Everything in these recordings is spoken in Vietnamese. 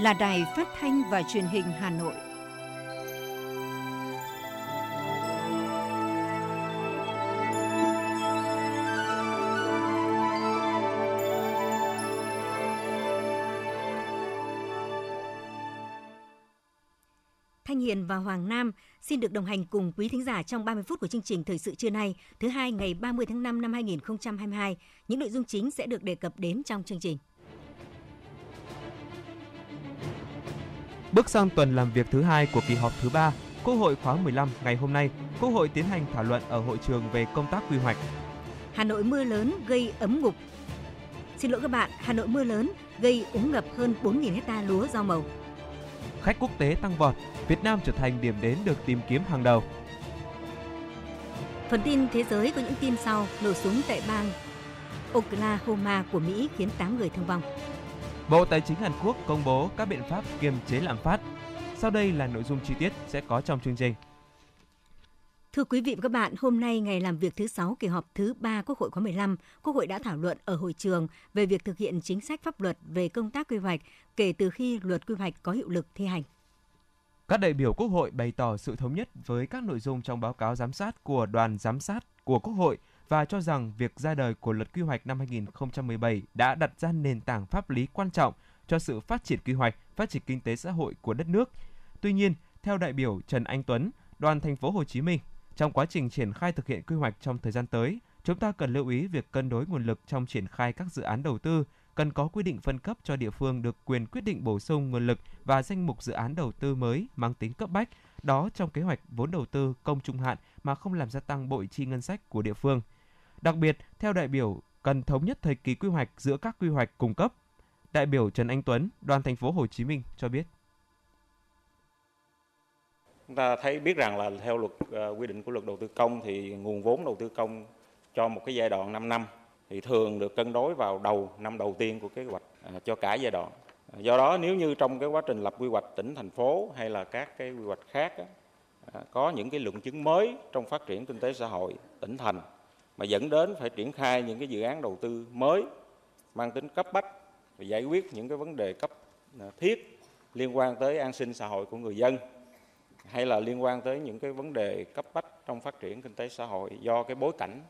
là Đài Phát thanh và Truyền hình Hà Nội. Thanh Hiền và Hoàng Nam xin được đồng hành cùng quý thính giả trong 30 phút của chương trình Thời sự trưa nay, thứ hai ngày 30 tháng 5 năm 2022. Những nội dung chính sẽ được đề cập đến trong chương trình. Bước sang tuần làm việc thứ hai của kỳ họp thứ ba, Quốc hội khóa 15 ngày hôm nay, Quốc hội tiến hành thảo luận ở hội trường về công tác quy hoạch. Hà Nội mưa lớn gây ấm ngục. Xin lỗi các bạn, Hà Nội mưa lớn gây úng ngập hơn 4.000 hecta lúa rau màu. Khách quốc tế tăng vọt, Việt Nam trở thành điểm đến được tìm kiếm hàng đầu. Phần tin thế giới có những tin sau, nổ súng tại bang Oklahoma của Mỹ khiến 8 người thương vong. Bộ Tài chính Hàn Quốc công bố các biện pháp kiềm chế lạm phát. Sau đây là nội dung chi tiết sẽ có trong chương trình. Thưa quý vị và các bạn, hôm nay ngày làm việc thứ 6 kỳ họp thứ 3 Quốc hội khóa 15, Quốc hội đã thảo luận ở hội trường về việc thực hiện chính sách pháp luật về công tác quy hoạch kể từ khi luật quy hoạch có hiệu lực thi hành. Các đại biểu Quốc hội bày tỏ sự thống nhất với các nội dung trong báo cáo giám sát của đoàn giám sát của Quốc hội và cho rằng việc ra đời của luật quy hoạch năm 2017 đã đặt ra nền tảng pháp lý quan trọng cho sự phát triển quy hoạch, phát triển kinh tế xã hội của đất nước. Tuy nhiên, theo đại biểu Trần Anh Tuấn, đoàn thành phố Hồ Chí Minh, trong quá trình triển khai thực hiện quy hoạch trong thời gian tới, chúng ta cần lưu ý việc cân đối nguồn lực trong triển khai các dự án đầu tư, cần có quy định phân cấp cho địa phương được quyền quyết định bổ sung nguồn lực và danh mục dự án đầu tư mới mang tính cấp bách, đó trong kế hoạch vốn đầu tư công trung hạn mà không làm gia tăng bội chi ngân sách của địa phương. Đặc biệt, theo đại biểu, cần thống nhất thời kỳ quy hoạch giữa các quy hoạch cung cấp. Đại biểu Trần Anh Tuấn, đoàn thành phố Hồ Chí Minh cho biết. Chúng ta thấy biết rằng là theo luật ờ, quy định của luật đầu tư công thì nguồn vốn đầu tư công cho một cái giai đoạn 5 năm thì thường được cân đối vào đầu năm đầu tiên của kế hoạch ờ, cho cả giai đoạn. Do đó nếu như trong cái quá trình lập quy hoạch tỉnh thành phố hay là các cái quy hoạch khác ờ, có những cái luận chứng mới trong phát triển kinh tế xã hội tỉnh thành mà dẫn đến phải triển khai những cái dự án đầu tư mới, mang tính cấp bách, và giải quyết những cái vấn đề cấp à, thiết liên quan tới an sinh xã hội của người dân, hay là liên quan tới những cái vấn đề cấp bách trong phát triển kinh tế xã hội do cái bối cảnh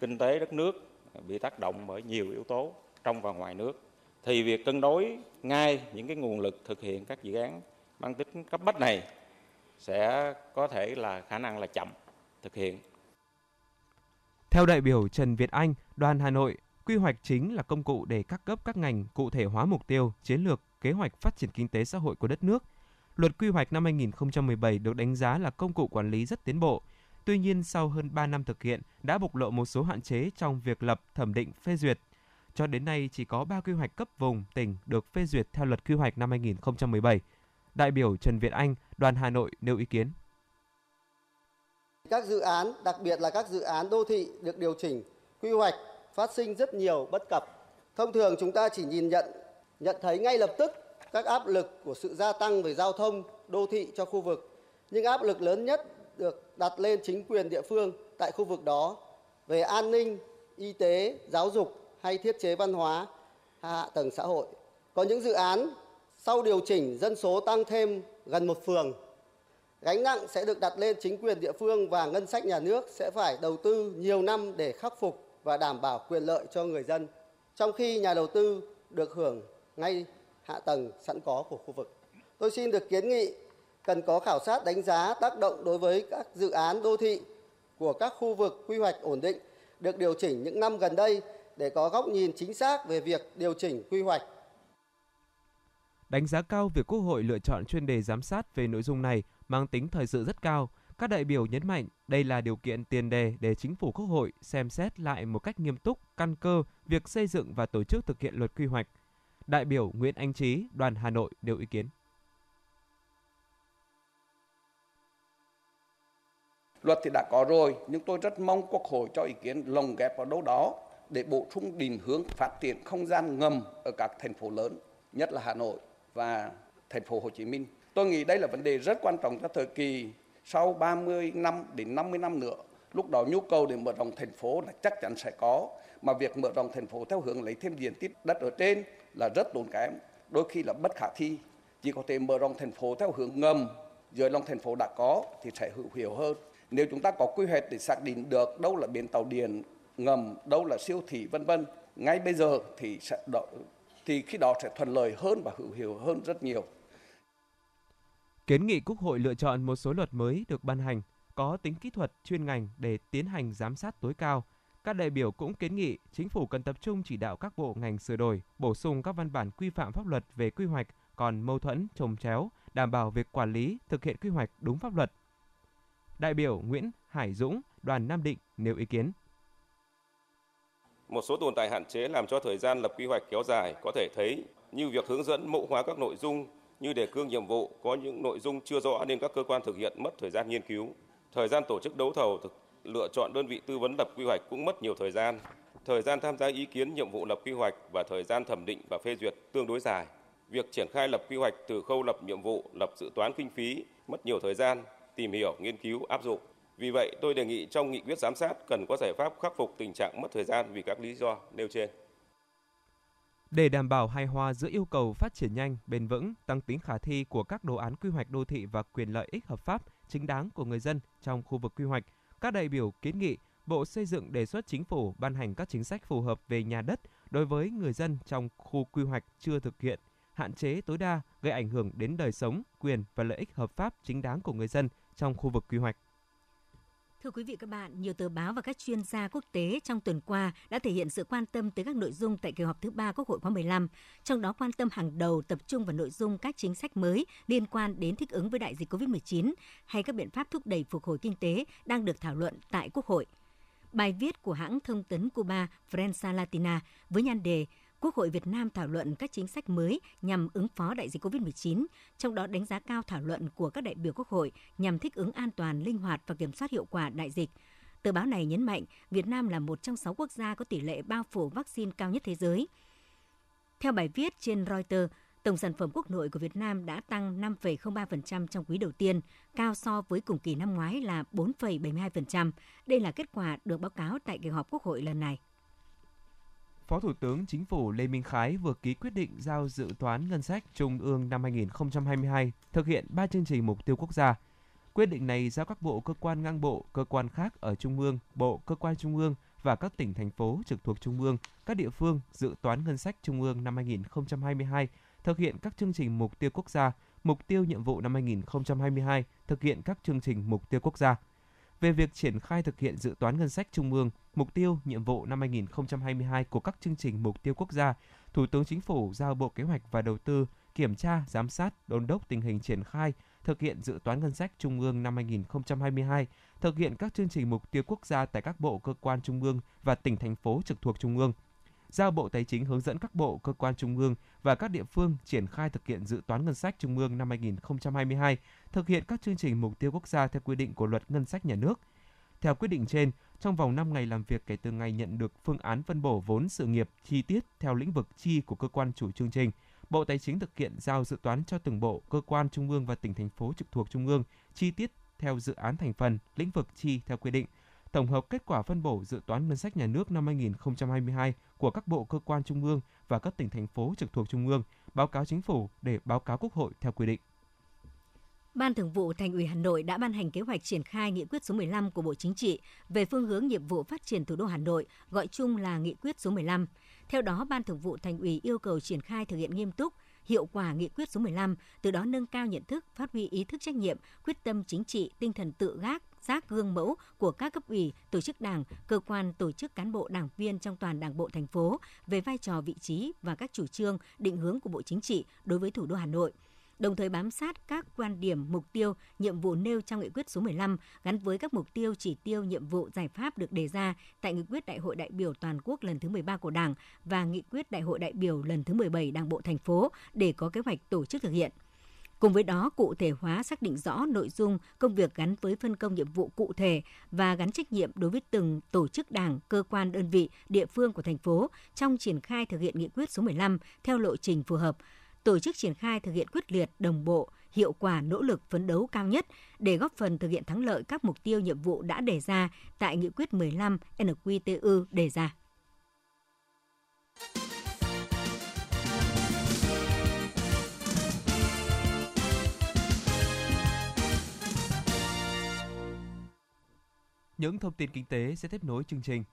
kinh tế đất nước bị tác động bởi nhiều yếu tố trong và ngoài nước thì việc cân đối ngay những cái nguồn lực thực hiện các dự án mang tính cấp bách này sẽ có thể là khả năng là chậm thực hiện. Theo đại biểu Trần Việt Anh, đoàn Hà Nội, quy hoạch chính là công cụ để các cấp các ngành cụ thể hóa mục tiêu, chiến lược, kế hoạch phát triển kinh tế xã hội của đất nước – Luật quy hoạch năm 2017 được đánh giá là công cụ quản lý rất tiến bộ. Tuy nhiên, sau hơn 3 năm thực hiện, đã bộc lộ một số hạn chế trong việc lập, thẩm định, phê duyệt. Cho đến nay, chỉ có 3 quy hoạch cấp vùng, tỉnh được phê duyệt theo luật quy hoạch năm 2017. Đại biểu Trần Việt Anh, đoàn Hà Nội nêu ý kiến. Các dự án, đặc biệt là các dự án đô thị được điều chỉnh, quy hoạch phát sinh rất nhiều bất cập. Thông thường chúng ta chỉ nhìn nhận nhận thấy ngay lập tức các áp lực của sự gia tăng về giao thông, đô thị cho khu vực. Nhưng áp lực lớn nhất được đặt lên chính quyền địa phương tại khu vực đó về an ninh, y tế, giáo dục hay thiết chế văn hóa, hạ tầng xã hội. Có những dự án sau điều chỉnh dân số tăng thêm gần một phường. Gánh nặng sẽ được đặt lên chính quyền địa phương và ngân sách nhà nước sẽ phải đầu tư nhiều năm để khắc phục và đảm bảo quyền lợi cho người dân. Trong khi nhà đầu tư được hưởng ngay hạ tầng sẵn có của khu vực. Tôi xin được kiến nghị cần có khảo sát đánh giá tác động đối với các dự án đô thị của các khu vực quy hoạch ổn định được điều chỉnh những năm gần đây để có góc nhìn chính xác về việc điều chỉnh quy hoạch. Đánh giá cao việc Quốc hội lựa chọn chuyên đề giám sát về nội dung này mang tính thời sự rất cao. Các đại biểu nhấn mạnh đây là điều kiện tiền đề để chính phủ Quốc hội xem xét lại một cách nghiêm túc, căn cơ việc xây dựng và tổ chức thực hiện luật quy hoạch đại biểu Nguyễn Anh Trí, đoàn Hà Nội đều ý kiến. Luật thì đã có rồi, nhưng tôi rất mong Quốc hội cho ý kiến lồng ghép vào đâu đó để bổ sung định hướng phát triển không gian ngầm ở các thành phố lớn, nhất là Hà Nội và thành phố Hồ Chí Minh. Tôi nghĩ đây là vấn đề rất quan trọng cho thời kỳ sau 30 năm đến 50 năm nữa. Lúc đó nhu cầu để mở rộng thành phố là chắc chắn sẽ có, mà việc mở rộng thành phố theo hướng lấy thêm diện tích đất ở trên là rất tốn kém, đôi khi là bất khả thi. chỉ có thể mở rộng thành phố theo hướng ngầm dưới lòng thành phố đã có thì sẽ hữu hiệu hơn nếu chúng ta có quy hoạch để xác định được đâu là bến tàu điện ngầm đâu là siêu thị vân vân ngay bây giờ thì sẽ đợi, thì khi đó sẽ thuận lợi hơn và hữu hiệu hơn rất nhiều kiến nghị Quốc hội lựa chọn một số luật mới được ban hành có tính kỹ thuật chuyên ngành để tiến hành giám sát tối cao. Các đại biểu cũng kiến nghị chính phủ cần tập trung chỉ đạo các bộ ngành sửa đổi, bổ sung các văn bản quy phạm pháp luật về quy hoạch còn mâu thuẫn, trồng chéo, đảm bảo việc quản lý, thực hiện quy hoạch đúng pháp luật. Đại biểu Nguyễn Hải Dũng, đoàn Nam Định nêu ý kiến. Một số tồn tại hạn chế làm cho thời gian lập quy hoạch kéo dài có thể thấy như việc hướng dẫn mẫu hóa các nội dung như đề cương nhiệm vụ có những nội dung chưa rõ nên các cơ quan thực hiện mất thời gian nghiên cứu. Thời gian tổ chức đấu thầu thực lựa chọn đơn vị tư vấn lập quy hoạch cũng mất nhiều thời gian. Thời gian tham gia ý kiến nhiệm vụ lập quy hoạch và thời gian thẩm định và phê duyệt tương đối dài. Việc triển khai lập quy hoạch từ khâu lập nhiệm vụ, lập dự toán kinh phí mất nhiều thời gian, tìm hiểu, nghiên cứu, áp dụng. Vì vậy, tôi đề nghị trong nghị quyết giám sát cần có giải pháp khắc phục tình trạng mất thời gian vì các lý do nêu trên. Để đảm bảo hài hòa giữa yêu cầu phát triển nhanh, bền vững, tăng tính khả thi của các đồ án quy hoạch đô thị và quyền lợi ích hợp pháp chính đáng của người dân trong khu vực quy hoạch, các đại biểu kiến nghị Bộ Xây dựng đề xuất chính phủ ban hành các chính sách phù hợp về nhà đất đối với người dân trong khu quy hoạch chưa thực hiện, hạn chế tối đa gây ảnh hưởng đến đời sống, quyền và lợi ích hợp pháp chính đáng của người dân trong khu vực quy hoạch. Thưa quý vị các bạn, nhiều tờ báo và các chuyên gia quốc tế trong tuần qua đã thể hiện sự quan tâm tới các nội dung tại kỳ họp thứ ba Quốc hội khóa 15, trong đó quan tâm hàng đầu tập trung vào nội dung các chính sách mới liên quan đến thích ứng với đại dịch COVID-19 hay các biện pháp thúc đẩy phục hồi kinh tế đang được thảo luận tại Quốc hội. Bài viết của hãng thông tấn Cuba Prensa Latina với nhan đề Quốc hội Việt Nam thảo luận các chính sách mới nhằm ứng phó đại dịch COVID-19, trong đó đánh giá cao thảo luận của các đại biểu Quốc hội nhằm thích ứng an toàn, linh hoạt và kiểm soát hiệu quả đại dịch. Tờ báo này nhấn mạnh Việt Nam là một trong sáu quốc gia có tỷ lệ bao phủ vaccine cao nhất thế giới. Theo bài viết trên Reuters, tổng sản phẩm quốc nội của Việt Nam đã tăng 5,03% trong quý đầu tiên, cao so với cùng kỳ năm ngoái là 4,72%. Đây là kết quả được báo cáo tại kỳ họp Quốc hội lần này. Phó Thủ tướng Chính phủ Lê Minh Khái vừa ký quyết định giao dự toán ngân sách trung ương năm 2022 thực hiện 3 chương trình mục tiêu quốc gia. Quyết định này giao các bộ cơ quan ngang bộ, cơ quan khác ở trung ương, bộ cơ quan trung ương và các tỉnh thành phố trực thuộc trung ương, các địa phương dự toán ngân sách trung ương năm 2022 thực hiện các chương trình mục tiêu quốc gia, mục tiêu nhiệm vụ năm 2022 thực hiện các chương trình mục tiêu quốc gia về việc triển khai thực hiện dự toán ngân sách trung ương, mục tiêu, nhiệm vụ năm 2022 của các chương trình mục tiêu quốc gia, Thủ tướng Chính phủ giao Bộ Kế hoạch và Đầu tư kiểm tra, giám sát, đôn đốc tình hình triển khai, thực hiện dự toán ngân sách trung ương năm 2022, thực hiện các chương trình mục tiêu quốc gia tại các bộ cơ quan trung ương và tỉnh thành phố trực thuộc trung ương, giao Bộ Tài chính hướng dẫn các bộ, cơ quan trung ương và các địa phương triển khai thực hiện dự toán ngân sách trung ương năm 2022, thực hiện các chương trình mục tiêu quốc gia theo quy định của Luật Ngân sách Nhà nước. Theo quyết định trên, trong vòng 5 ngày làm việc kể từ ngày nhận được phương án phân bổ vốn sự nghiệp chi tiết theo lĩnh vực chi của cơ quan chủ chương trình, Bộ Tài chính thực hiện giao dự toán cho từng bộ, cơ quan trung ương và tỉnh thành phố trực thuộc trung ương chi tiết theo dự án thành phần, lĩnh vực chi theo quy định – tổng hợp kết quả phân bổ dự toán ngân sách nhà nước năm 2022 của các bộ cơ quan trung ương và các tỉnh thành phố trực thuộc trung ương, báo cáo chính phủ để báo cáo Quốc hội theo quy định. Ban Thường vụ Thành ủy Hà Nội đã ban hành kế hoạch triển khai nghị quyết số 15 của Bộ Chính trị về phương hướng nhiệm vụ phát triển thủ đô Hà Nội, gọi chung là nghị quyết số 15. Theo đó, Ban Thường vụ Thành ủy yêu cầu triển khai thực hiện nghiêm túc, hiệu quả nghị quyết số 15, từ đó nâng cao nhận thức, phát huy ý thức trách nhiệm, quyết tâm chính trị, tinh thần tự giác giác gương mẫu của các cấp ủy, tổ chức đảng, cơ quan, tổ chức cán bộ đảng viên trong toàn đảng bộ thành phố về vai trò vị trí và các chủ trương, định hướng của Bộ Chính trị đối với thủ đô Hà Nội đồng thời bám sát các quan điểm, mục tiêu, nhiệm vụ nêu trong nghị quyết số 15 gắn với các mục tiêu, chỉ tiêu, nhiệm vụ, giải pháp được đề ra tại nghị quyết Đại hội đại biểu toàn quốc lần thứ 13 của Đảng và nghị quyết Đại hội đại biểu lần thứ 17 Đảng bộ thành phố để có kế hoạch tổ chức thực hiện. Cùng với đó, cụ thể hóa xác định rõ nội dung công việc gắn với phân công nhiệm vụ cụ thể và gắn trách nhiệm đối với từng tổ chức đảng, cơ quan, đơn vị, địa phương của thành phố trong triển khai thực hiện nghị quyết số 15 theo lộ trình phù hợp, tổ chức triển khai thực hiện quyết liệt, đồng bộ, hiệu quả nỗ lực phấn đấu cao nhất để góp phần thực hiện thắng lợi các mục tiêu nhiệm vụ đã đề ra tại nghị quyết 15 NQTU đề ra. Những thông tin kinh tế sẽ tiếp nối chương trình.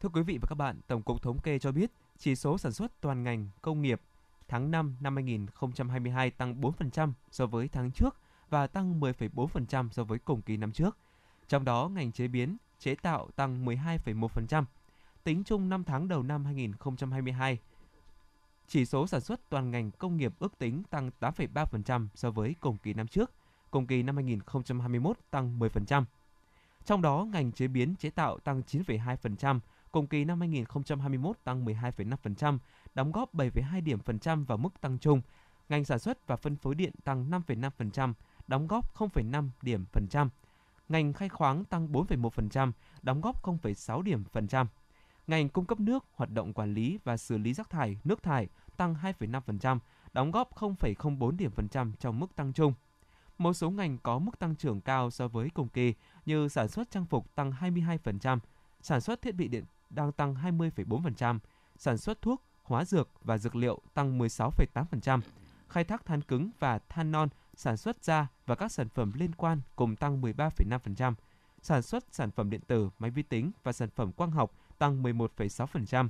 Thưa quý vị và các bạn, Tổng cục Thống kê cho biết chỉ số sản xuất toàn ngành công nghiệp tháng 5 năm 2022 tăng 4% so với tháng trước và tăng 10,4% so với cùng kỳ năm trước. Trong đó, ngành chế biến, chế tạo tăng 12,1%. Tính chung 5 tháng đầu năm 2022, chỉ số sản xuất toàn ngành công nghiệp ước tính tăng 8,3% so với cùng kỳ năm trước, cùng kỳ năm 2021 tăng 10%. Trong đó, ngành chế biến chế tạo tăng 9,2%, cùng kỳ năm 2021 tăng 12,5%, đóng góp 7,2 điểm phần trăm vào mức tăng chung. Ngành sản xuất và phân phối điện tăng 5,5%, đóng góp 0,5 điểm phần trăm. Ngành khai khoáng tăng 4,1%, đóng góp 0,6 điểm phần trăm. Ngành cung cấp nước, hoạt động quản lý và xử lý rác thải, nước thải tăng 2,5%, đóng góp 0,04 điểm phần trăm trong mức tăng chung. Một số ngành có mức tăng trưởng cao so với cùng kỳ như sản xuất trang phục tăng 22%, sản xuất thiết bị điện đang tăng 20,4%, sản xuất thuốc, hóa dược và dược liệu tăng 16,8%, khai thác than cứng và than non, sản xuất da và các sản phẩm liên quan cùng tăng 13,5%, sản xuất sản phẩm điện tử, máy vi tính và sản phẩm quang học tăng 11,6%,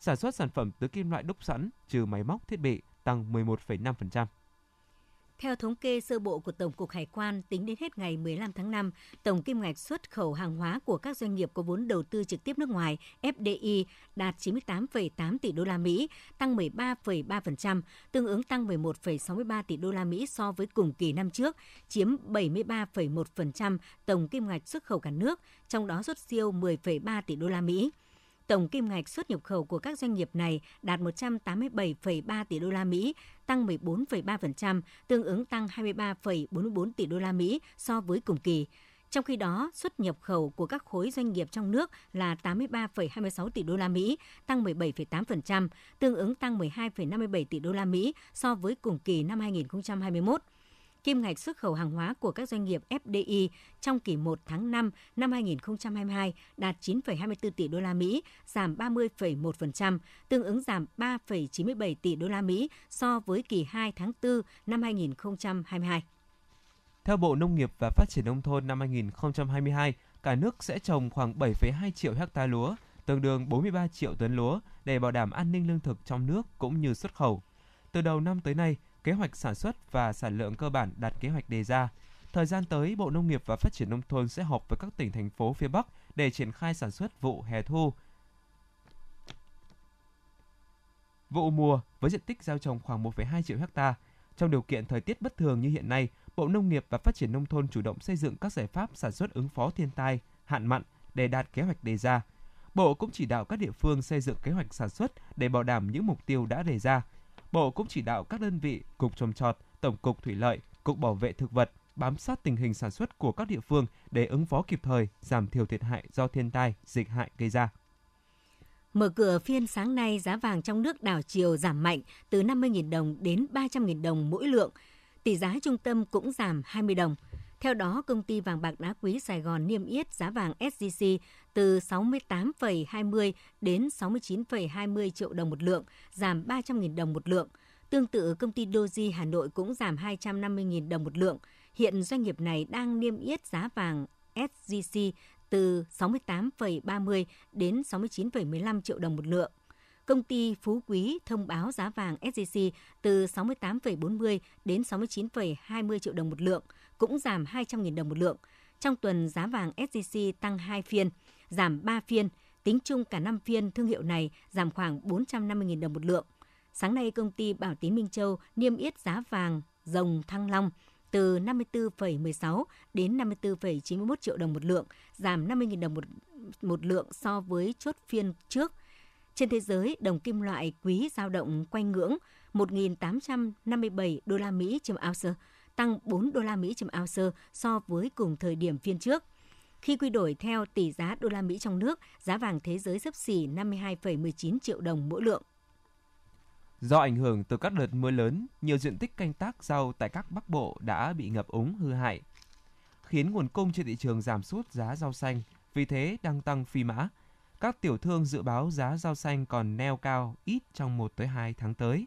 sản xuất sản phẩm từ kim loại đúc sẵn trừ máy móc thiết bị tăng 11,5%. Theo thống kê sơ bộ của Tổng cục Hải quan, tính đến hết ngày 15 tháng 5, tổng kim ngạch xuất khẩu hàng hóa của các doanh nghiệp có vốn đầu tư trực tiếp nước ngoài FDI đạt 98,8 tỷ đô la Mỹ, tăng 13,3%, tương ứng tăng 11,63 tỷ đô la Mỹ so với cùng kỳ năm trước, chiếm 73,1% tổng kim ngạch xuất khẩu cả nước, trong đó xuất siêu 10,3 tỷ đô la Mỹ. Tổng kim ngạch xuất nhập khẩu của các doanh nghiệp này đạt 187,3 tỷ đô la Mỹ, tăng 14,3%, tương ứng tăng 23,44 tỷ đô la Mỹ so với cùng kỳ. Trong khi đó, xuất nhập khẩu của các khối doanh nghiệp trong nước là 83,26 tỷ đô la Mỹ, tăng 17,8%, tương ứng tăng 12,57 tỷ đô la Mỹ so với cùng kỳ năm 2021 kim ngạch xuất khẩu hàng hóa của các doanh nghiệp FDI trong kỳ 1 tháng 5 năm 2022 đạt 9,24 tỷ đô la Mỹ, giảm 30,1%, tương ứng giảm 3,97 tỷ đô la Mỹ so với kỳ 2 tháng 4 năm 2022. Theo Bộ Nông nghiệp và Phát triển nông thôn năm 2022, cả nước sẽ trồng khoảng 7,2 triệu hecta lúa, tương đương 43 triệu tấn lúa để bảo đảm an ninh lương thực trong nước cũng như xuất khẩu. Từ đầu năm tới nay, kế hoạch sản xuất và sản lượng cơ bản đạt kế hoạch đề ra. Thời gian tới, Bộ Nông nghiệp và Phát triển Nông thôn sẽ họp với các tỉnh, thành phố phía Bắc để triển khai sản xuất vụ hè thu. Vụ mùa với diện tích gieo trồng khoảng 1,2 triệu hecta. Trong điều kiện thời tiết bất thường như hiện nay, Bộ Nông nghiệp và Phát triển Nông thôn chủ động xây dựng các giải pháp sản xuất ứng phó thiên tai, hạn mặn để đạt kế hoạch đề ra. Bộ cũng chỉ đạo các địa phương xây dựng kế hoạch sản xuất để bảo đảm những mục tiêu đã đề ra – Bộ cũng chỉ đạo các đơn vị, Cục trồng trọt, Tổng cục Thủy lợi, Cục Bảo vệ Thực vật bám sát tình hình sản xuất của các địa phương để ứng phó kịp thời, giảm thiểu thiệt hại do thiên tai, dịch hại gây ra. Mở cửa phiên sáng nay, giá vàng trong nước đảo chiều giảm mạnh từ 50.000 đồng đến 300.000 đồng mỗi lượng. Tỷ giá trung tâm cũng giảm 20 đồng. Theo đó, công ty vàng bạc đá quý Sài Gòn niêm yết giá vàng SJC từ 68,20 đến 69,20 triệu đồng một lượng, giảm 300.000 đồng một lượng. Tương tự, công ty Doji Hà Nội cũng giảm 250.000 đồng một lượng. Hiện doanh nghiệp này đang niêm yết giá vàng SJC từ 68,30 đến 69,15 triệu đồng một lượng. Công ty Phú Quý thông báo giá vàng SJC từ 68,40 đến 69,20 triệu đồng một lượng, cũng giảm 200.000 đồng một lượng. Trong tuần, giá vàng SJC tăng 2 phiên, giảm 3 phiên. Tính chung cả 5 phiên, thương hiệu này giảm khoảng 450.000 đồng một lượng. Sáng nay, công ty Bảo Tín Minh Châu niêm yết giá vàng rồng thăng long từ 54,16 đến 54,91 triệu đồng một lượng, giảm 50.000 đồng một, một lượng so với chốt phiên trước. Trên thế giới, đồng kim loại quý dao động quanh ngưỡng 1.857 đô la Mỹ trên ounce, tăng 4 đô la Mỹ trên ounce so với cùng thời điểm phiên trước. Khi quy đổi theo tỷ giá đô la Mỹ trong nước, giá vàng thế giới sấp xỉ 52,19 triệu đồng mỗi lượng. Do ảnh hưởng từ các đợt mưa lớn, nhiều diện tích canh tác rau tại các Bắc Bộ đã bị ngập úng hư hại, khiến nguồn cung trên thị trường giảm sút giá rau xanh, vì thế đang tăng phi mã. Các tiểu thương dự báo giá rau xanh còn neo cao ít trong 1 tới 2 tháng tới.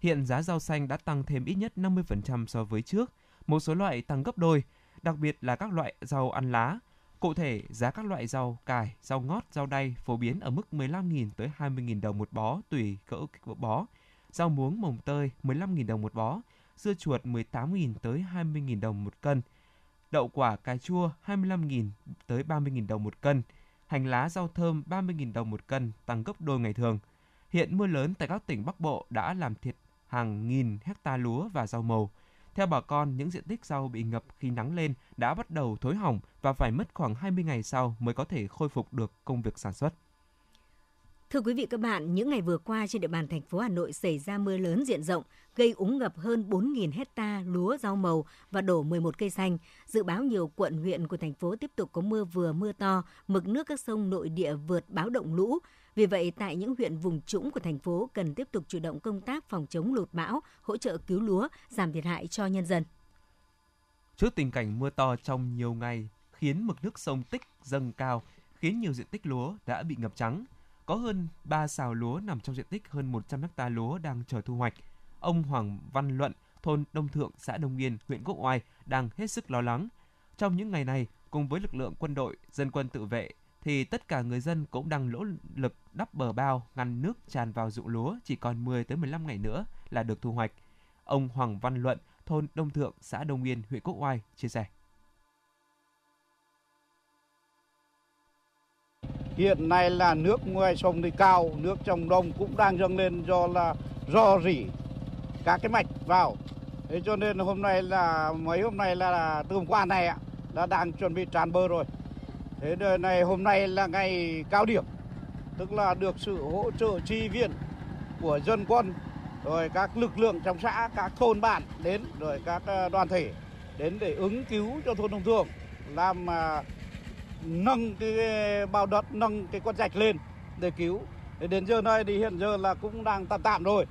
Hiện giá rau xanh đã tăng thêm ít nhất 50% so với trước, một số loại tăng gấp đôi, đặc biệt là các loại rau ăn lá. Cụ thể, giá các loại rau cải, rau ngót, rau đay phổ biến ở mức 15.000 tới 20.000 đồng một bó tùy cỡ kích bó. Rau muống mồng tơi 15.000 đồng một bó, dưa chuột 18.000 tới 20.000 đồng một cân. Đậu quả cà chua 25.000 tới 30.000 đồng một cân. Hành lá rau thơm 30.000 đồng một cân, tăng gấp đôi ngày thường. Hiện mưa lớn tại các tỉnh Bắc Bộ đã làm thiệt hàng nghìn hecta lúa và rau màu. Theo bà con, những diện tích rau bị ngập khi nắng lên đã bắt đầu thối hỏng và phải mất khoảng 20 ngày sau mới có thể khôi phục được công việc sản xuất. Thưa quý vị các bạn, những ngày vừa qua trên địa bàn thành phố Hà Nội xảy ra mưa lớn diện rộng, gây úng ngập hơn 4.000 hecta lúa rau màu và đổ 11 cây xanh. Dự báo nhiều quận huyện của thành phố tiếp tục có mưa vừa mưa to, mực nước các sông nội địa vượt báo động lũ. Vì vậy, tại những huyện vùng trũng của thành phố cần tiếp tục chủ động công tác phòng chống lụt bão, hỗ trợ cứu lúa, giảm thiệt hại cho nhân dân. Trước tình cảnh mưa to trong nhiều ngày khiến mực nước sông Tích dâng cao, khiến nhiều diện tích lúa đã bị ngập trắng. Có hơn 3 xào lúa nằm trong diện tích hơn 100 ha lúa đang chờ thu hoạch. Ông Hoàng Văn Luận, thôn Đông Thượng, xã Đông Yên, huyện Quốc Oai đang hết sức lo lắng. Trong những ngày này, cùng với lực lượng quân đội, dân quân tự vệ thì tất cả người dân cũng đang nỗ lực đắp bờ bao ngăn nước tràn vào ruộng lúa chỉ còn 10 tới 15 ngày nữa là được thu hoạch. Ông Hoàng Văn Luận, thôn Đông Thượng, xã Đông Yên, huyện Quốc Oai chia sẻ. Hiện nay là nước ngoài sông thì cao, nước trong đông cũng đang dâng lên do là do rỉ các cái mạch vào. Thế cho nên hôm nay là mấy hôm nay là, là từ hôm qua này ạ, là đang chuẩn bị tràn bờ rồi. Thế đời này hôm nay là ngày cao điểm, tức là được sự hỗ trợ chi viện của dân quân, rồi các lực lượng trong xã, các thôn bản đến, rồi các ờ, đoàn thể đến để ứng cứu cho thôn nông Thường, làm à, nâng cái bao đất, nâng cái con rạch lên để cứu. Để đến giờ này thì hiện giờ là cũng đang tạm tạm rồi.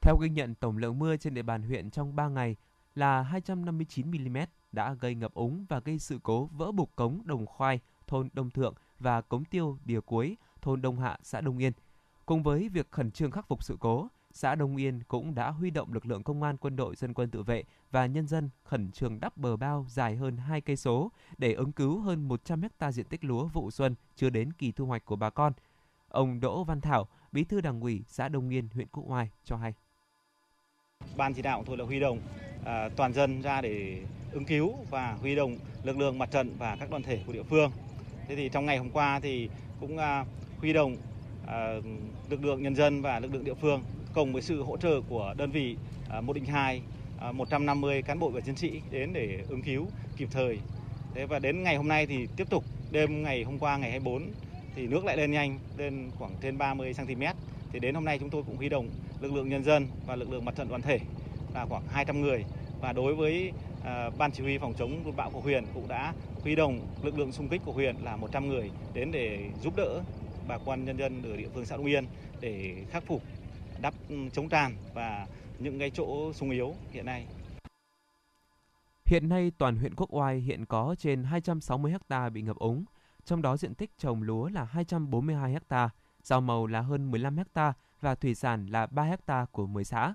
Theo ghi nhận, tổng lượng mưa trên địa bàn huyện trong 3 ngày là 259 mm đã gây ngập úng và gây sự cố vỡ bục cống Đồng Khoai, thôn Đông Thượng và cống tiêu Đìa Cuối, thôn Đông Hạ, xã Đông Yên. Cùng với việc khẩn trương khắc phục sự cố, xã Đông Yên cũng đã huy động lực lượng công an, quân đội, dân quân tự vệ và nhân dân khẩn trương đắp bờ bao dài hơn 2 cây số để ứng cứu hơn 100 hecta diện tích lúa vụ xuân chưa đến kỳ thu hoạch của bà con. Ông Đỗ Văn Thảo, Bí thư Đảng ủy xã Đông Yên, huyện Quốc Oai cho hay. Ban chỉ đạo tôi là huy động à, toàn dân ra để ứng cứu và huy động lực lượng mặt trận và các đoàn thể của địa phương. Thế thì trong ngày hôm qua thì cũng à, huy động à, lực lượng nhân dân và lực lượng địa phương cùng với sự hỗ trợ của đơn vị à, à, một 102 à, 150 cán bộ và chiến sĩ đến để ứng cứu kịp thời. Thế và đến ngày hôm nay thì tiếp tục đêm ngày hôm qua ngày 24 thì nước lại lên nhanh lên khoảng trên 30 cm. Thì đến hôm nay chúng tôi cũng huy động lực lượng nhân dân và lực lượng mặt trận đoàn thể là khoảng 200 người và đối với uh, ban chỉ huy phòng chống lụt bão của huyện cũng đã huy động lực lượng xung kích của huyện là 100 người đến để giúp đỡ bà con nhân dân ở địa phương xã Đông Yên để khắc phục đắp ừ, chống tràn và những cái chỗ sung yếu hiện nay. Hiện nay toàn huyện Quốc Oai hiện có trên 260 ha bị ngập úng, trong đó diện tích trồng lúa là 242 ha, rau màu là hơn 15 ha và thủy sản là 3 ha của 10 xã.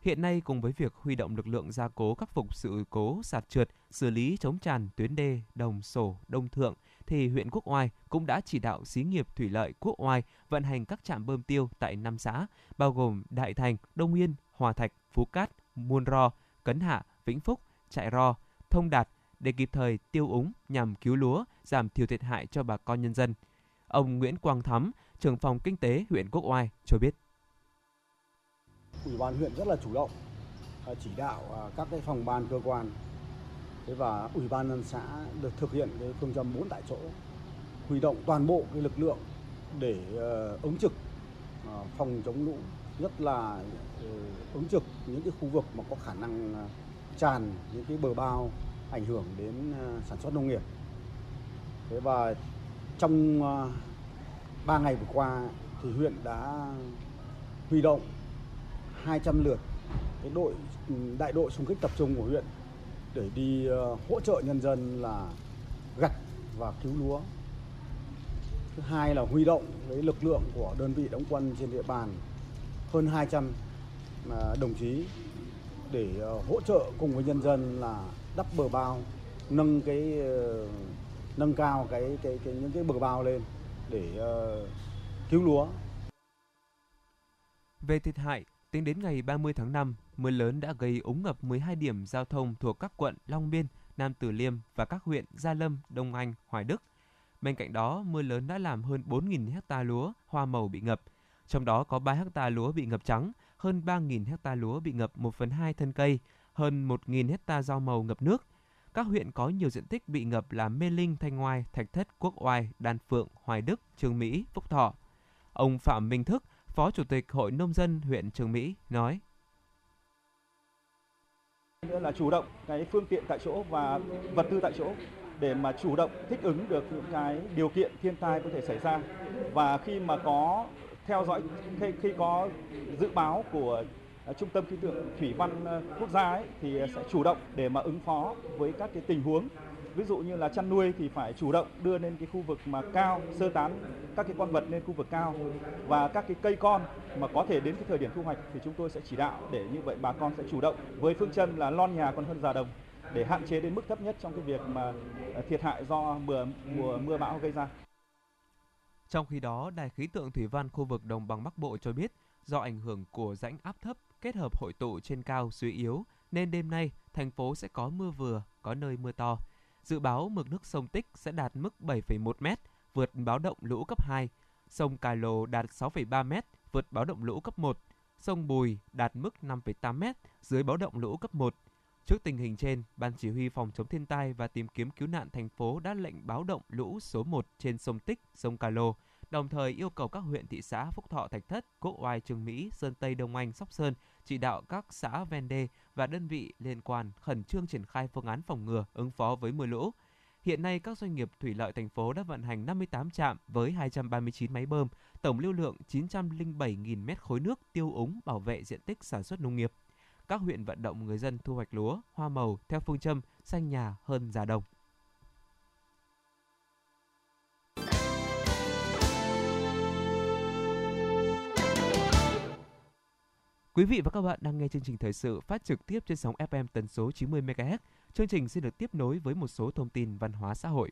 Hiện nay cùng với việc huy động lực lượng gia cố khắc phục sự cố sạt trượt, xử lý chống tràn tuyến đê, đồng sổ, đông thượng, thì huyện Quốc Oai cũng đã chỉ đạo xí nghiệp thủy lợi Quốc Oai vận hành các trạm bơm tiêu tại năm xã, bao gồm Đại Thành, Đông Yên, Hòa Thạch, Phú Cát, Muôn Ro, Cấn Hạ, Vĩnh Phúc, Trại Ro, Thông Đạt để kịp thời tiêu úng nhằm cứu lúa, giảm thiểu thiệt hại cho bà con nhân dân. Ông Nguyễn Quang Thắm, trưởng phòng kinh tế huyện Quốc Oai cho biết. Ủy ban huyện rất là chủ động à, chỉ đạo à, các cái phòng ban cơ quan thế và ủy ban nhân xã được thực hiện cái phương châm bốn tại chỗ, huy động toàn bộ cái lực lượng để ờ, ứng trực ờ, phòng chống lũ, nhất là ờ, ứng trực những cái khu vực mà có khả năng tràn những cái bờ bao ảnh hưởng đến sản xuất nông nghiệp. Thế và trong 3 ngày vừa qua thì huyện đã huy động 200 lượt cái đội, đại đội xung kích tập trung của huyện để đi ờ, hỗ trợ nhân dân là gặt và cứu lúa. Thứ hai là huy động với lực lượng của đơn vị đóng quân trên địa bàn hơn 200 ờ, đồng chí để ờ, hỗ trợ cùng với nhân dân là đắp bờ bao nâng cái nâng cao cái cái, cái những cái bờ bao lên để uh, cứu lúa. Về thiệt hại, tính đến ngày 30 tháng 5, mưa lớn đã gây úng ngập 12 điểm giao thông thuộc các quận Long Biên, Nam Từ Liêm và các huyện Gia Lâm, Đông Anh, Hoài Đức. Bên cạnh đó, mưa lớn đã làm hơn 4.000 hecta lúa, hoa màu bị ngập. Trong đó có 3 hecta lúa bị ngập trắng, hơn 3.000 hecta lúa bị ngập 1 phần 2 thân cây, hơn 1.000 hecta rau màu ngập nước. Các huyện có nhiều diện tích bị ngập là Mê Linh, Thanh Ngoai, Thạch Thất, Quốc Oai, Đan Phượng, Hoài Đức, Trường Mỹ, Phúc Thọ. Ông Phạm Minh Thức, Phó Chủ tịch Hội Nông dân huyện Trường Mỹ nói. Nữa là chủ động cái phương tiện tại chỗ và vật tư tại chỗ để mà chủ động thích ứng được những cái điều kiện thiên tai có thể xảy ra. Và khi mà có theo dõi khi, khi có dự báo của à, trung tâm khí tượng thủy văn à, quốc gia ấy, thì sẽ chủ động để mà ứng phó với các cái tình huống ví dụ như là chăn nuôi thì phải chủ động đưa lên cái khu vực mà cao sơ tán các cái con vật lên khu vực cao và các cái cây con mà có thể đến cái thời điểm thu hoạch thì chúng tôi sẽ chỉ đạo để như vậy bà con sẽ chủ động với phương châm là lon nhà còn hơn già đồng để hạn chế đến mức thấp nhất trong cái việc mà ờ, thiệt hại do mưa mùa mưa bão gây ra. Trong khi đó, Đài khí tượng thủy văn khu vực đồng bằng Bắc Bộ cho biết, do ảnh hưởng của rãnh áp thấp kết hợp hội tụ trên cao suy yếu nên đêm nay thành phố sẽ có mưa vừa, có nơi mưa to. Dự báo mực nước sông Tích sẽ đạt mức 7,1 m, vượt báo động lũ cấp 2. Sông Cà Lồ đạt 6,3 m, vượt báo động lũ cấp 1. Sông Bùi đạt mức 5,8 m, dưới báo động lũ cấp 1. Trước tình hình trên, Ban Chỉ huy Phòng chống thiên tai và tìm kiếm cứu nạn thành phố đã lệnh báo động lũ số 1 trên sông Tích, sông Cà Lô, đồng thời yêu cầu các huyện thị xã Phúc Thọ, Thạch Thất, Quốc Oai, Trường Mỹ, Sơn Tây, Đông Anh, Sóc Sơn chỉ đạo các xã ven đê và đơn vị liên quan khẩn trương triển khai phương án phòng ngừa, ứng phó với mưa lũ. Hiện nay, các doanh nghiệp thủy lợi thành phố đã vận hành 58 trạm với 239 máy bơm, tổng lưu lượng 907.000 mét khối nước tiêu úng bảo vệ diện tích sản xuất nông nghiệp. Các huyện vận động người dân thu hoạch lúa, hoa màu theo phương châm xanh nhà hơn già đồng. Quý vị và các bạn đang nghe chương trình thời sự phát trực tiếp trên sóng FM tần số 90 MHz. Chương trình sẽ được tiếp nối với một số thông tin văn hóa xã hội.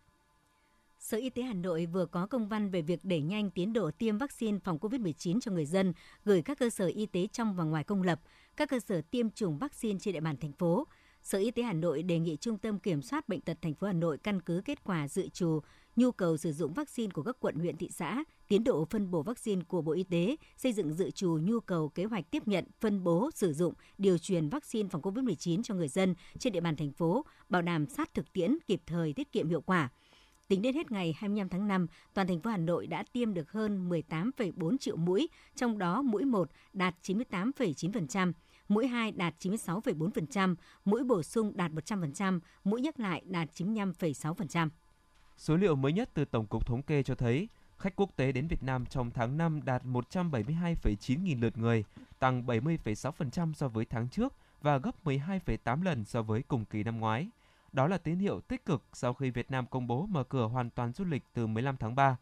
Sở Y tế Hà Nội vừa có công văn về việc đẩy nhanh tiến độ tiêm vaccine phòng COVID-19 cho người dân, gửi các cơ sở y tế trong và ngoài công lập, các cơ sở tiêm chủng vaccine trên địa bàn thành phố. Sở Y tế Hà Nội đề nghị Trung tâm Kiểm soát Bệnh tật thành phố Hà Nội căn cứ kết quả dự trù nhu cầu sử dụng vaccine của các quận huyện thị xã, tiến độ phân bổ vaccine của Bộ Y tế, xây dựng dự trù nhu cầu kế hoạch tiếp nhận, phân bố, sử dụng, điều truyền vaccine phòng COVID-19 cho người dân trên địa bàn thành phố, bảo đảm sát thực tiễn, kịp thời, tiết kiệm hiệu quả. Tính đến hết ngày 25 tháng 5, toàn thành phố Hà Nội đã tiêm được hơn 18,4 triệu mũi, trong đó mũi 1 đạt 98,9%, mũi 2 đạt 96,4%, mũi bổ sung đạt 100%, mũi nhắc lại đạt 95,6%. Số liệu mới nhất từ Tổng cục Thống kê cho thấy, khách quốc tế đến Việt Nam trong tháng 5 đạt 172,9 nghìn lượt người, tăng 70,6% so với tháng trước và gấp 12,8 lần so với cùng kỳ năm ngoái. Đó là tín hiệu tích cực sau khi Việt Nam công bố mở cửa hoàn toàn du lịch từ 15 tháng 3.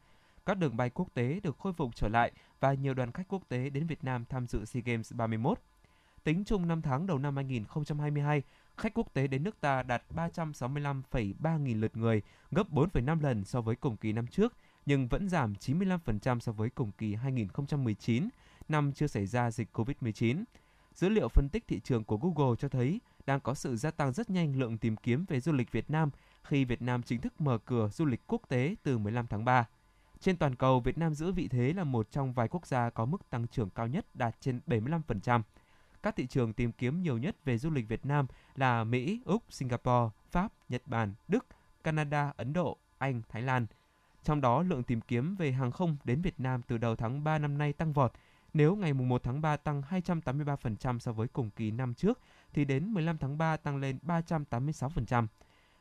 Các đường bay quốc tế được khôi phục trở lại và nhiều đoàn khách quốc tế đến Việt Nam tham dự SEA Games 31. Tính chung 5 tháng đầu năm 2022, khách quốc tế đến nước ta đạt 365,3 nghìn lượt người, gấp 4,5 lần so với cùng kỳ năm trước, nhưng vẫn giảm 95% so với cùng kỳ 2019, năm chưa xảy ra dịch COVID-19. Dữ liệu phân tích thị trường của Google cho thấy đang có sự gia tăng rất nhanh lượng tìm kiếm về du lịch Việt Nam khi Việt Nam chính thức mở cửa du lịch quốc tế từ 15 tháng 3. Trên toàn cầu, Việt Nam giữ vị thế là một trong vài quốc gia có mức tăng trưởng cao nhất đạt trên 75%. Các thị trường tìm kiếm nhiều nhất về du lịch Việt Nam là Mỹ, Úc, Singapore, Pháp, Nhật Bản, Đức, Canada, Ấn Độ, Anh, Thái Lan. Trong đó, lượng tìm kiếm về hàng không đến Việt Nam từ đầu tháng 3 năm nay tăng vọt. Nếu ngày 1 tháng 3 tăng 283% so với cùng kỳ năm trước, thì đến 15 tháng 3 tăng lên 386%.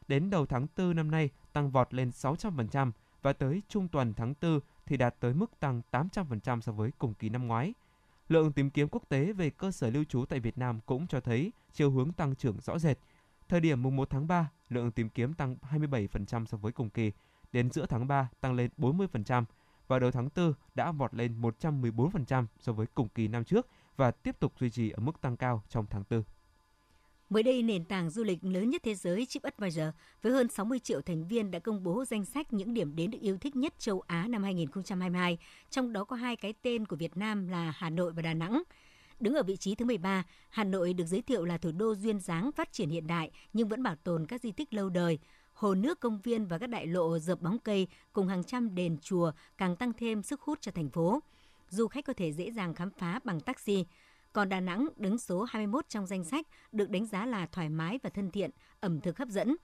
Đến đầu tháng 4 năm nay tăng vọt lên 600% và tới trung tuần tháng 4 thì đạt tới mức tăng 800% so với cùng kỳ năm ngoái. Lượng tìm kiếm quốc tế về cơ sở lưu trú tại Việt Nam cũng cho thấy chiều hướng tăng trưởng rõ rệt. Thời điểm mùng 1 tháng 3, lượng tìm kiếm tăng 27% so với cùng kỳ, đến giữa tháng 3 tăng lên 40%, và đầu tháng 4 đã vọt lên 114% so với cùng kỳ năm trước và tiếp tục duy trì ở mức tăng cao trong tháng 4. Mới đây, nền tảng du lịch lớn nhất thế giới TripAdvisor với hơn 60 triệu thành viên đã công bố danh sách những điểm đến được yêu thích nhất châu Á năm 2022, trong đó có hai cái tên của Việt Nam là Hà Nội và Đà Nẵng. Đứng ở vị trí thứ 13, Hà Nội được giới thiệu là thủ đô duyên dáng phát triển hiện đại nhưng vẫn bảo tồn các di tích lâu đời. Hồ nước, công viên và các đại lộ dợp bóng cây cùng hàng trăm đền chùa càng tăng thêm sức hút cho thành phố. Du khách có thể dễ dàng khám phá bằng taxi. Còn Đà Nẵng đứng số 21 trong danh sách được đánh giá là thoải mái và thân thiện, ẩm thực hấp dẫn.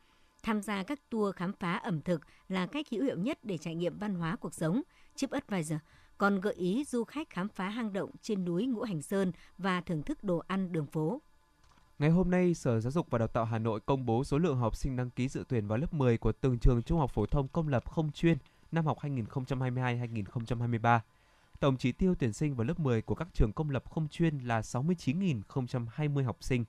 Tham gia các tour khám phá ẩm thực là cách hữu hiệu nhất để trải nghiệm văn hóa cuộc sống. Chip Advisor còn gợi ý du khách khám phá hang động trên núi Ngũ Hành Sơn và thưởng thức đồ ăn đường phố. Ngày hôm nay, Sở Giáo dục và Đào tạo Hà Nội công bố số lượng học sinh đăng ký dự tuyển vào lớp 10 của từng trường trung học phổ thông công lập không chuyên năm học 2022-2023. Tổng chỉ tiêu tuyển sinh vào lớp 10 của các trường công lập không chuyên là 69.020 học sinh.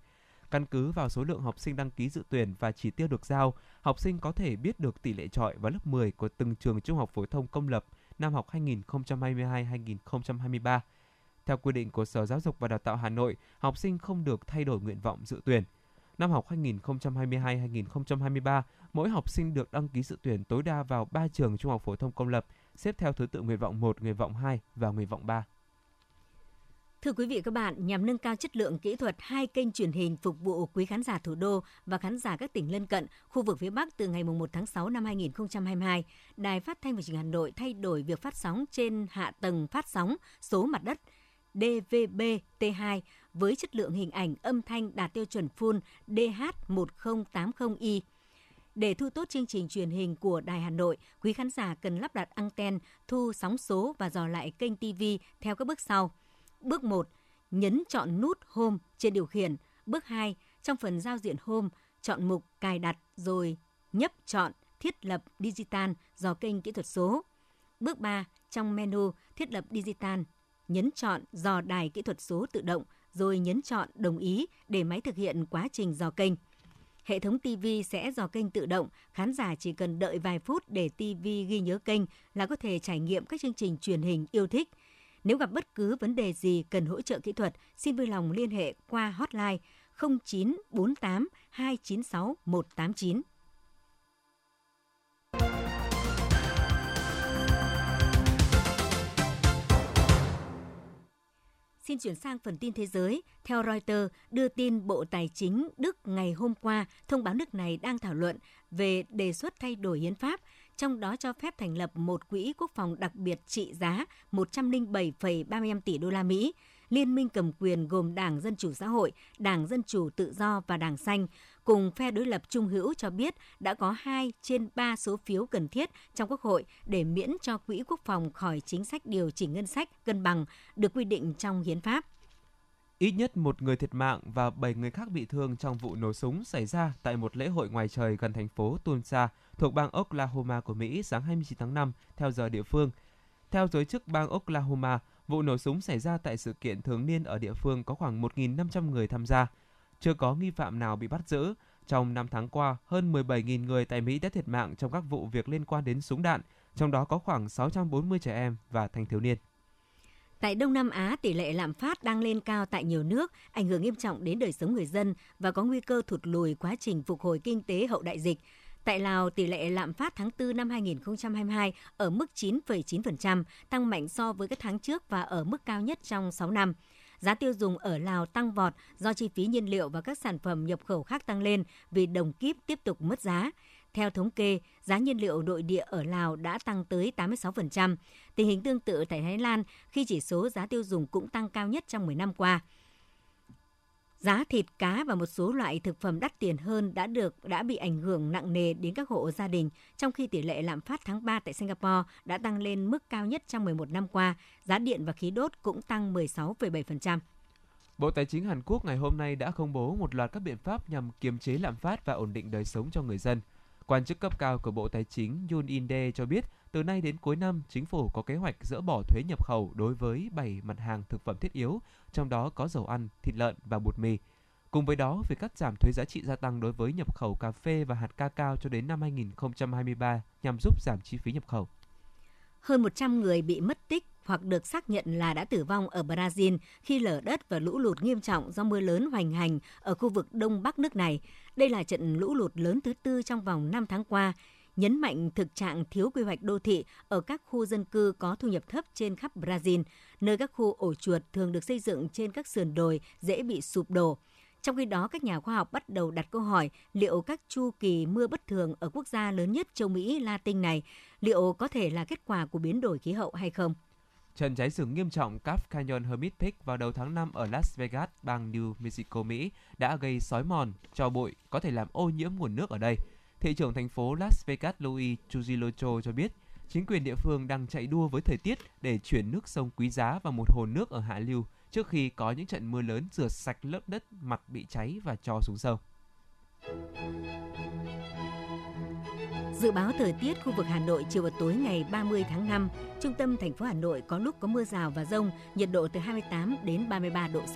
Căn cứ vào số lượng học sinh đăng ký dự tuyển và chỉ tiêu được giao, học sinh có thể biết được tỷ lệ trọi vào lớp 10 của từng trường trung học phổ thông công lập năm học 2022-2023. Theo quy định của Sở Giáo dục và Đào tạo Hà Nội, học sinh không được thay đổi nguyện vọng dự tuyển. Năm học 2022-2023, mỗi học sinh được đăng ký dự tuyển tối đa vào 3 trường trung học phổ thông công lập, xếp theo thứ tự nguyện vọng 1, nguyện vọng 2 và nguyện vọng 3. Thưa quý vị các bạn, nhằm nâng cao chất lượng kỹ thuật, hai kênh truyền hình phục vụ quý khán giả thủ đô và khán giả các tỉnh lân cận, khu vực phía Bắc từ ngày 1 tháng 6 năm 2022, Đài Phát thanh và Truyền hình Hà Nội thay đổi việc phát sóng trên hạ tầng phát sóng số mặt đất DVB-T2 với chất lượng hình ảnh âm thanh đạt tiêu chuẩn Full DH1080i. Để thu tốt chương trình truyền hình của Đài Hà Nội, quý khán giả cần lắp đặt anten, thu sóng số và dò lại kênh TV theo các bước sau. Bước 1. Nhấn chọn nút Home trên điều khiển. Bước 2. Trong phần giao diện Home, chọn mục Cài đặt rồi nhấp chọn Thiết lập Digital dò kênh kỹ thuật số. Bước 3. Trong menu Thiết lập Digital, nhấn chọn dò đài kỹ thuật số tự động rồi nhấn chọn đồng ý để máy thực hiện quá trình dò kênh. Hệ thống TV sẽ dò kênh tự động, khán giả chỉ cần đợi vài phút để TV ghi nhớ kênh là có thể trải nghiệm các chương trình truyền hình yêu thích. Nếu gặp bất cứ vấn đề gì cần hỗ trợ kỹ thuật, xin vui lòng liên hệ qua hotline 0948 296 189. Xin chuyển sang phần tin thế giới. Theo Reuters, đưa tin Bộ Tài chính Đức ngày hôm qua thông báo nước này đang thảo luận về đề xuất thay đổi hiến pháp, trong đó cho phép thành lập một quỹ quốc phòng đặc biệt trị giá 107,35 tỷ đô la Mỹ. Liên minh cầm quyền gồm Đảng Dân Chủ Xã hội, Đảng Dân Chủ Tự do và Đảng Xanh cùng phe đối lập Trung hữu cho biết đã có 2 trên 3 số phiếu cần thiết trong Quốc hội để miễn cho Quỹ Quốc phòng khỏi chính sách điều chỉnh ngân sách cân bằng được quy định trong hiến pháp. Ít nhất một người thiệt mạng và 7 người khác bị thương trong vụ nổ súng xảy ra tại một lễ hội ngoài trời gần thành phố Tulsa thuộc bang Oklahoma của Mỹ sáng 29 tháng 5 theo giờ địa phương. Theo giới chức bang Oklahoma, vụ nổ súng xảy ra tại sự kiện thường niên ở địa phương có khoảng 1.500 người tham gia chưa có nghi phạm nào bị bắt giữ. Trong năm tháng qua, hơn 17.000 người tại Mỹ đã thiệt mạng trong các vụ việc liên quan đến súng đạn, trong đó có khoảng 640 trẻ em và thanh thiếu niên. Tại Đông Nam Á, tỷ lệ lạm phát đang lên cao tại nhiều nước, ảnh hưởng nghiêm trọng đến đời sống người dân và có nguy cơ thụt lùi quá trình phục hồi kinh tế hậu đại dịch. Tại Lào, tỷ lệ lạm phát tháng 4 năm 2022 ở mức 9,9%, tăng mạnh so với các tháng trước và ở mức cao nhất trong 6 năm. Giá tiêu dùng ở Lào tăng vọt do chi phí nhiên liệu và các sản phẩm nhập khẩu khác tăng lên vì đồng kíp tiếp tục mất giá. Theo thống kê, giá nhiên liệu nội địa ở Lào đã tăng tới 86%. Tình hình tương tự tại Thái Lan khi chỉ số giá tiêu dùng cũng tăng cao nhất trong 10 năm qua. Giá thịt cá và một số loại thực phẩm đắt tiền hơn đã được đã bị ảnh hưởng nặng nề đến các hộ gia đình, trong khi tỷ lệ lạm phát tháng 3 tại Singapore đã tăng lên mức cao nhất trong 11 năm qua, giá điện và khí đốt cũng tăng 16,7%. Bộ Tài chính Hàn Quốc ngày hôm nay đã công bố một loạt các biện pháp nhằm kiềm chế lạm phát và ổn định đời sống cho người dân. Quan chức cấp cao của Bộ Tài chính Yoon In-dae cho biết, từ nay đến cuối năm, chính phủ có kế hoạch dỡ bỏ thuế nhập khẩu đối với 7 mặt hàng thực phẩm thiết yếu, trong đó có dầu ăn, thịt lợn và bột mì. Cùng với đó, việc cắt giảm thuế giá trị gia tăng đối với nhập khẩu cà phê và hạt ca cao cho đến năm 2023 nhằm giúp giảm chi phí nhập khẩu. Hơn 100 người bị mất tích hoặc được xác nhận là đã tử vong ở Brazil khi lở đất và lũ lụt nghiêm trọng do mưa lớn hoành hành ở khu vực đông bắc nước này. Đây là trận lũ lụt lớn thứ tư trong vòng 5 tháng qua, nhấn mạnh thực trạng thiếu quy hoạch đô thị ở các khu dân cư có thu nhập thấp trên khắp Brazil, nơi các khu ổ chuột thường được xây dựng trên các sườn đồi dễ bị sụp đổ. Trong khi đó, các nhà khoa học bắt đầu đặt câu hỏi liệu các chu kỳ mưa bất thường ở quốc gia lớn nhất châu Mỹ Latin này liệu có thể là kết quả của biến đổi khí hậu hay không. Trận cháy rừng nghiêm trọng Calf Canyon Hermit Peak vào đầu tháng 5 ở Las Vegas, bang New Mexico, Mỹ đã gây sói mòn, cho bụi có thể làm ô nhiễm nguồn nước ở đây. Thị trưởng thành phố Las Vegas Louis Chuzilocho cho biết, chính quyền địa phương đang chạy đua với thời tiết để chuyển nước sông quý giá vào một hồ nước ở hạ lưu trước khi có những trận mưa lớn rửa sạch lớp đất mặt bị cháy và cho xuống sông. Dự báo thời tiết khu vực Hà Nội chiều và tối ngày 30 tháng 5, trung tâm thành phố Hà Nội có lúc có mưa rào và rông, nhiệt độ từ 28 đến 33 độ C.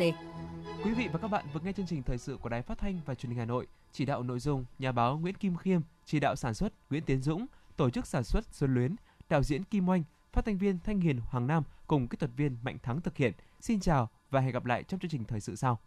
Quý vị và các bạn vừa nghe chương trình thời sự của Đài Phát thanh và Truyền hình Hà Nội, chỉ đạo nội dung nhà báo Nguyễn Kim Khiêm, chỉ đạo sản xuất Nguyễn Tiến Dũng, tổ chức sản xuất Xuân Luyến, đạo diễn Kim Oanh, phát thanh viên Thanh Hiền Hoàng Nam cùng kỹ thuật viên Mạnh Thắng thực hiện. Xin chào và hẹn gặp lại trong chương trình thời sự sau.